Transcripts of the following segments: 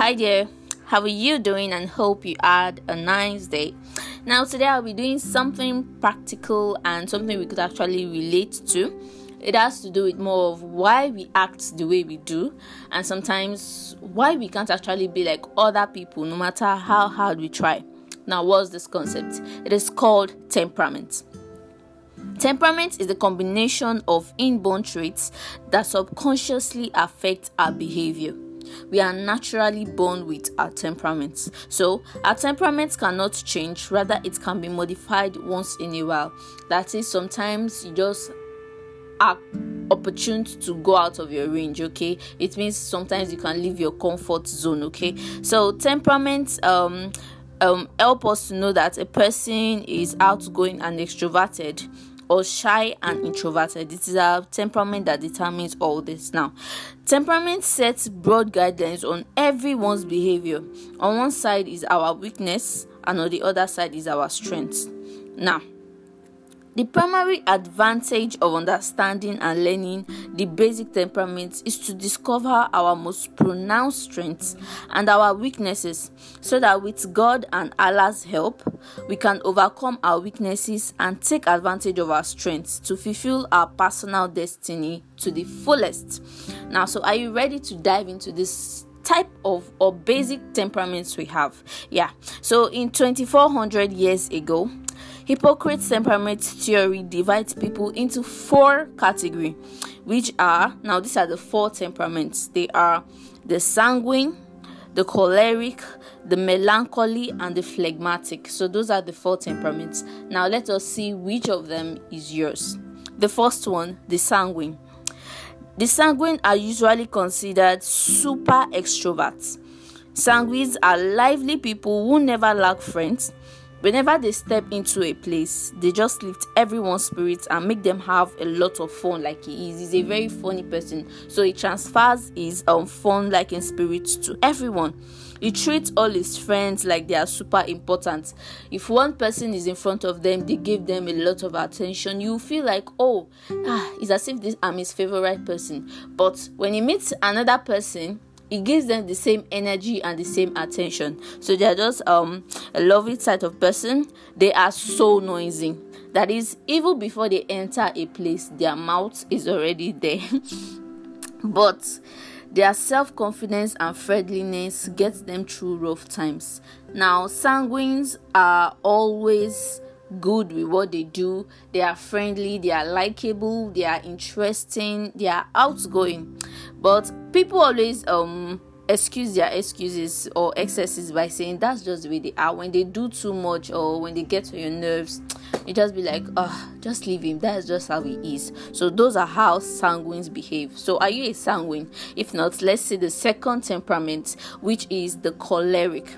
Hi there, how are you doing? And hope you had a nice day. Now, today I'll be doing something practical and something we could actually relate to. It has to do with more of why we act the way we do, and sometimes why we can't actually be like other people no matter how hard we try. Now, what's this concept? It is called temperament. Temperament is the combination of inborn traits that subconsciously affect our behavior. We are naturally born with our temperaments. So, our temperaments cannot change, rather, it can be modified once in a while. That is, sometimes you just are opportune to go out of your range okay it means sometimes you can leave your comfort zone okay so temperament um um help us to know that a person is outgoing and extroverted or shy and introverted. It is our temperament that determines all this. Now, temperament sets broad guidelines on everyone's behavior. On one side is our weakness, and on the other side is our strength. Now, the primary advantage of understanding and learning the basic temperaments is to discover our most pronounced strengths and our weaknesses so that with God and Allah's help, we can overcome our weaknesses and take advantage of our strengths to fulfill our personal destiny to the fullest. Now, so are you ready to dive into this type of or basic temperaments we have? Yeah. So in 2400 years ago, Hippocrates temperament theory divides people into four categories, which are now these are the four temperaments. They are the sanguine, the choleric, the melancholy, and the phlegmatic. So those are the four temperaments. Now let us see which of them is yours. The first one, the sanguine. The sanguine are usually considered super extroverts. Sanguines are lively people who never lack friends Whenever they step into a place, they just lift everyone's spirits and make them have a lot of fun like he is. He's a very funny person. So he transfers his um fun in spirit to everyone. He treats all his friends like they are super important. If one person is in front of them, they give them a lot of attention. You feel like, oh, ah, it's as if this I'm his favorite person. But when he meets another person, it gives them the same energy and the same attention. So they are just um a lovely type of person. They are so noisy. That is even before they enter a place their mouth is already there. But their self-confidence and friendliness gets them through rough times. Now sanguines are always good with what they do. They are friendly they are likable they are interesting they are outgoing. But people always um excuse their excuses or excesses by saying that's just the way they are. When they do too much or when they get to your nerves you just be like oh just leave him. That's just how he is. So those are how sanguines behave. So are you a sanguine? If not let's see the second temperament which is the choleric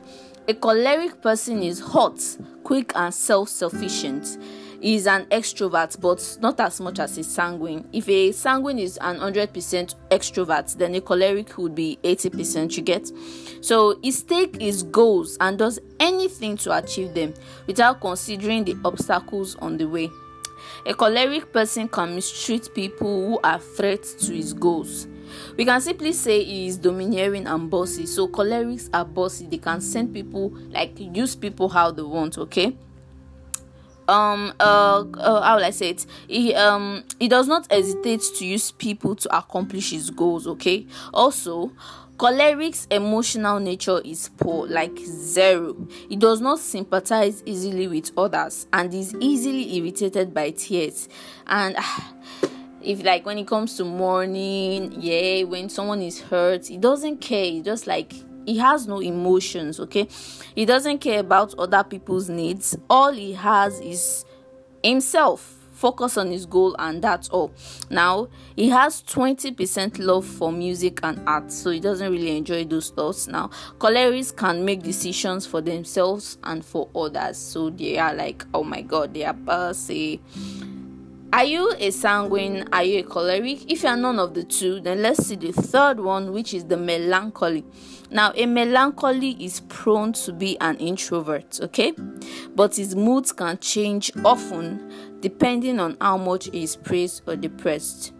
a choleric person is hot quick and self-sufficient. Is an extrovert but not as much as a sanguine. If a sanguine is an 100% extrovert then a choleric would be 80% you get? So his take his goals and does anything to achieve them without considering the obstacles on the way. A choleric person can mistreat people who are threats to his goals we can simply say he is domineering and bossy so cholerics are bossy they can send people like use people how they want okay um uh, uh how will I say it? He um he does not hesitate to use people to accomplish his goals, okay? Also, choleric's emotional nature is poor, like zero. He does not sympathize easily with others and is easily irritated by tears. And uh, if like when it comes to mourning, yeah, when someone is hurt, he doesn't care. He just like he has no emotions okay? He doesn't care about other people's needs. All he has is himself. Focus on his goal and that's all. Now he has 20% love for music and art so he doesn't really enjoy those thoughts now. Cholerics can make decisions for themselves and for others so they are like oh my god they are bossy are you a sanguine? Are you a choleric? If you are none of the two, then let's see the third one, which is the melancholy. Now, a melancholy is prone to be an introvert, okay? But his moods can change often depending on how much he is praised or depressed.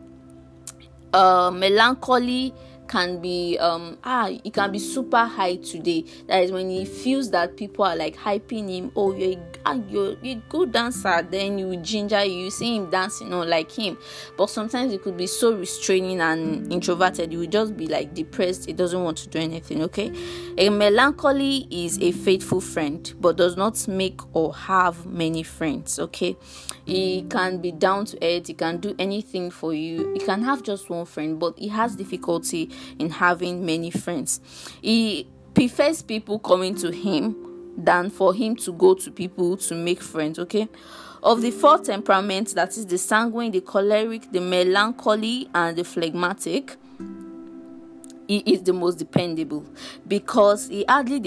Uh, melancholy can be um ah it can be super high today that is when he feels that people are like hyping him oh you're ah, you're, a good dancer then you ginger you see him dancing you know like him. But sometimes it could be so restraining and introverted you will just be like depressed it doesn't want to do anything okay? A melancholy is a faithful friend but does not make or have many friends okay? He can be down to earth he can do anything for you. He can have just one friend but he has difficulty in having many friends. He prefers people coming to him than for him to go to people to make friends okay? Of the four temperaments that is the sanguine the choleric the melancholy and the phlegmatic he is the most dependable. Because he hardly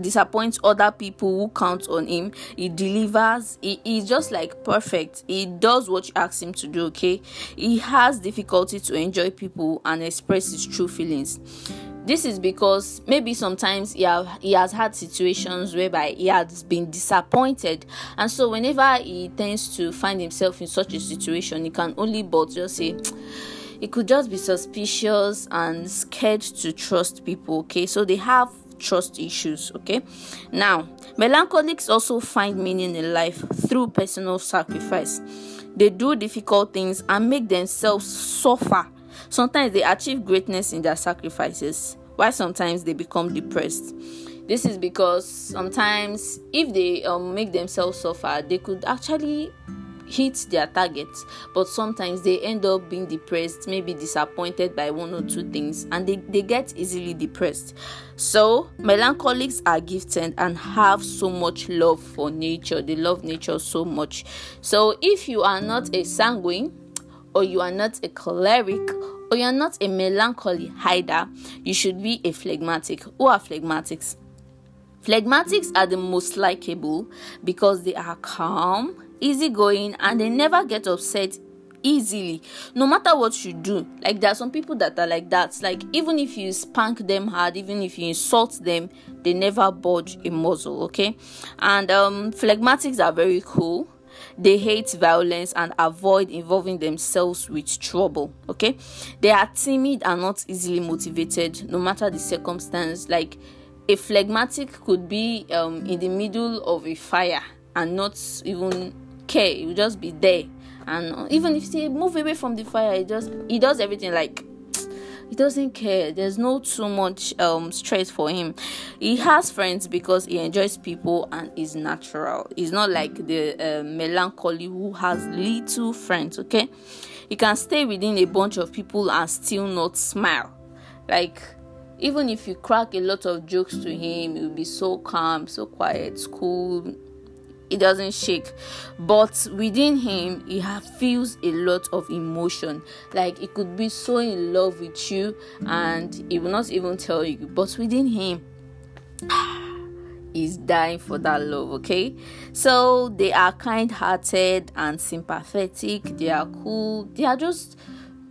disappoints other people who count on him. He delivers he is just like perfect. He does what you ask him to do okay? He has difficulty to enjoy people and express his true feelings this is because maybe sometimes he, have, he has had situations whereby he has been disappointed. And so whenever he tends to find himself in such a situation he can only but just say he could just be suspicious and scared to trust people okay? So they have trust issues okay? Now melancholics also find meaning in life through personal sacrifice. They do difficult things and make themselves suffer sometimes they achieve greatness in their sacrifices while sometimes they become depressed. This is because sometimes if they um, make themselves suffer they could actually hit their targets. But sometimes they end up being depressed maybe disappointed by one or two things and they, they get easily depressed. So melancholics are gifted and have so much love for nature. They love nature so much. So if you are not a sanguine or you are not a choleric or you are not a melancholy hider you should be a phlegmatic. Who are phlegmatics? Phlegmatics are the most likable because they are calm, easygoing, and they never get upset easily. No matter what you do like there are some people that are like that. Like even if you spank them hard even if you insult them they never budge a muzzle okay? And um phlegmatics are very cool they hate violence and avoid involving themselves with trouble okay they are timid and not easily motivated no matter the circumstance like a phlegmatic could be um, in the middle of a fire and not even care. He will just be there. And even if he move away from the fire, he just he does everything like he doesn't care. There's no too much um stress for him. He has friends because he enjoys people and is natural. He's not like the uh, melancholy who has little friends. Okay, he can stay within a bunch of people and still not smile. Like even if you crack a lot of jokes to him, he'll be so calm, so quiet, cool. He doesn't shake, but within him, he feels a lot of emotion. Like he could be so in love with you, and he will not even tell you. But within him, is dying for that love okay? So they are kind-hearted and sympathetic. They are cool. They are just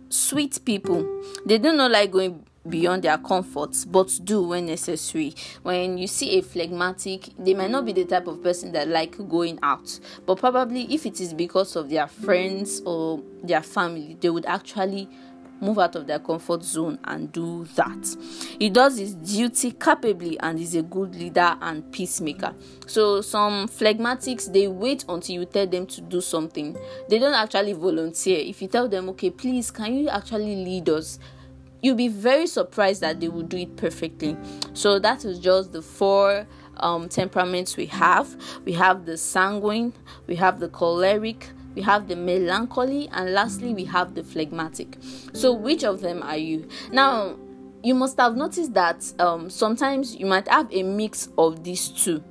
sweet people. They do not like going beyond their comforts but do when necessary when you see a phlegmatic they might not be the type of person that like going out but probably if it is because of their friends or their family they would actually move out of their comfort zone and do that. He does his duty capably and is a good leader and peacemaker. So, some phlegmatics they wait until you tell them to do something, they don't actually volunteer. If you tell them, okay, please, can you actually lead us? You'll be very surprised that they will do it perfectly. So that is just the four um, temperaments we have. We have the sanguine, we have the choleric, we have the melancholy, and lastly we have the phlegmatic. So which of them are you? Now you must have noticed that um, sometimes you might have a mix of these two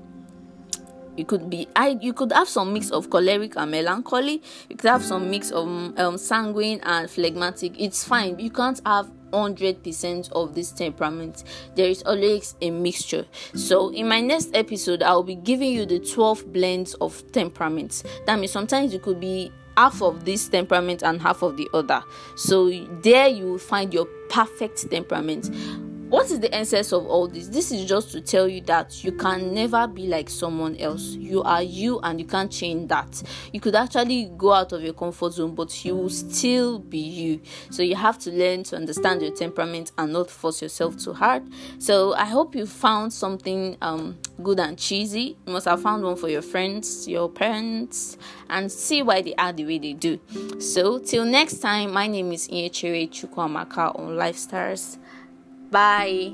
you could be I you could have some mix of choleric and melancholy you could have some mix of um, sanguine and phlegmatic. It's fine. You can't have 100% of this temperament. There is always a mixture. So in my next episode i'll be giving you the 12 blends of temperaments. That means sometimes you could be half of this temperament and half of the other. So there you will find your perfect temperament what is the essence of all this? This is just to tell you that you can never be like someone else. You are you and you can't change that. You could actually go out of your comfort zone, but you will still be you. So you have to learn to understand your temperament and not force yourself too hard. So I hope you found something um, good and cheesy. You must have found one for your friends, your parents, and see why they are the way they do. So till next time, my name is Iechere Chukwamaka on Lifestars. Bye.